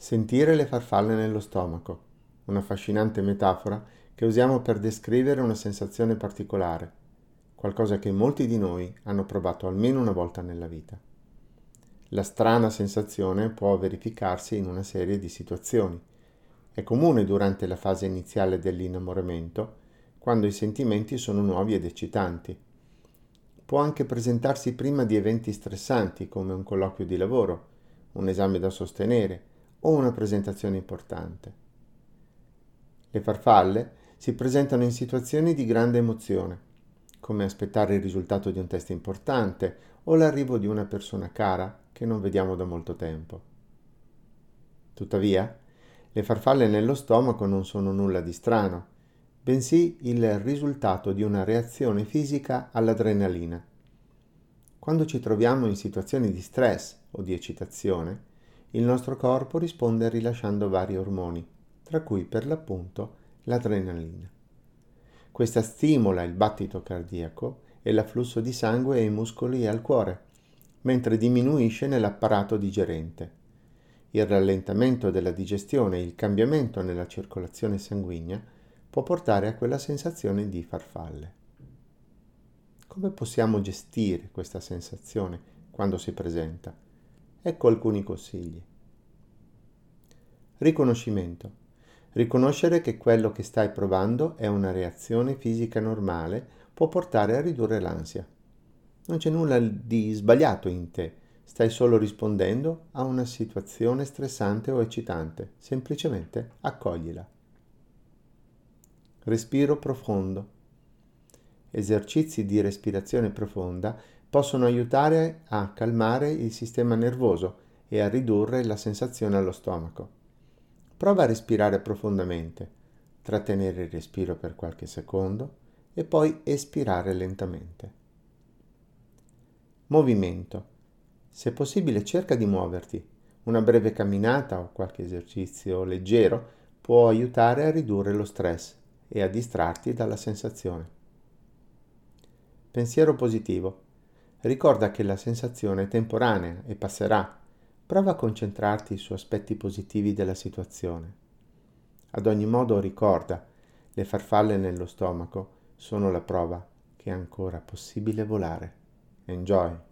Sentire le farfalle nello stomaco, una affascinante metafora che usiamo per descrivere una sensazione particolare, qualcosa che molti di noi hanno provato almeno una volta nella vita. La strana sensazione può verificarsi in una serie di situazioni. È comune durante la fase iniziale dell'innamoramento, quando i sentimenti sono nuovi ed eccitanti. Può anche presentarsi prima di eventi stressanti come un colloquio di lavoro, un esame da sostenere, o una presentazione importante. Le farfalle si presentano in situazioni di grande emozione, come aspettare il risultato di un test importante o l'arrivo di una persona cara che non vediamo da molto tempo. Tuttavia, le farfalle nello stomaco non sono nulla di strano, bensì il risultato di una reazione fisica all'adrenalina. Quando ci troviamo in situazioni di stress o di eccitazione, il nostro corpo risponde rilasciando vari ormoni, tra cui per l'appunto l'adrenalina. Questa stimola il battito cardiaco e l'afflusso di sangue ai muscoli e al cuore, mentre diminuisce nell'apparato digerente. Il rallentamento della digestione e il cambiamento nella circolazione sanguigna può portare a quella sensazione di farfalle. Come possiamo gestire questa sensazione quando si presenta? Ecco alcuni consigli. Riconoscimento. Riconoscere che quello che stai provando è una reazione fisica normale può portare a ridurre l'ansia. Non c'è nulla di sbagliato in te, stai solo rispondendo a una situazione stressante o eccitante, semplicemente accoglila. Respiro profondo. Esercizi di respirazione profonda possono aiutare a calmare il sistema nervoso e a ridurre la sensazione allo stomaco. Prova a respirare profondamente, trattenere il respiro per qualche secondo e poi espirare lentamente. Movimento. Se possibile cerca di muoverti. Una breve camminata o qualche esercizio leggero può aiutare a ridurre lo stress e a distrarti dalla sensazione. Pensiero positivo. Ricorda che la sensazione è temporanea e passerà. Prova a concentrarti su aspetti positivi della situazione. Ad ogni modo ricorda, le farfalle nello stomaco sono la prova che è ancora possibile volare. Enjoy!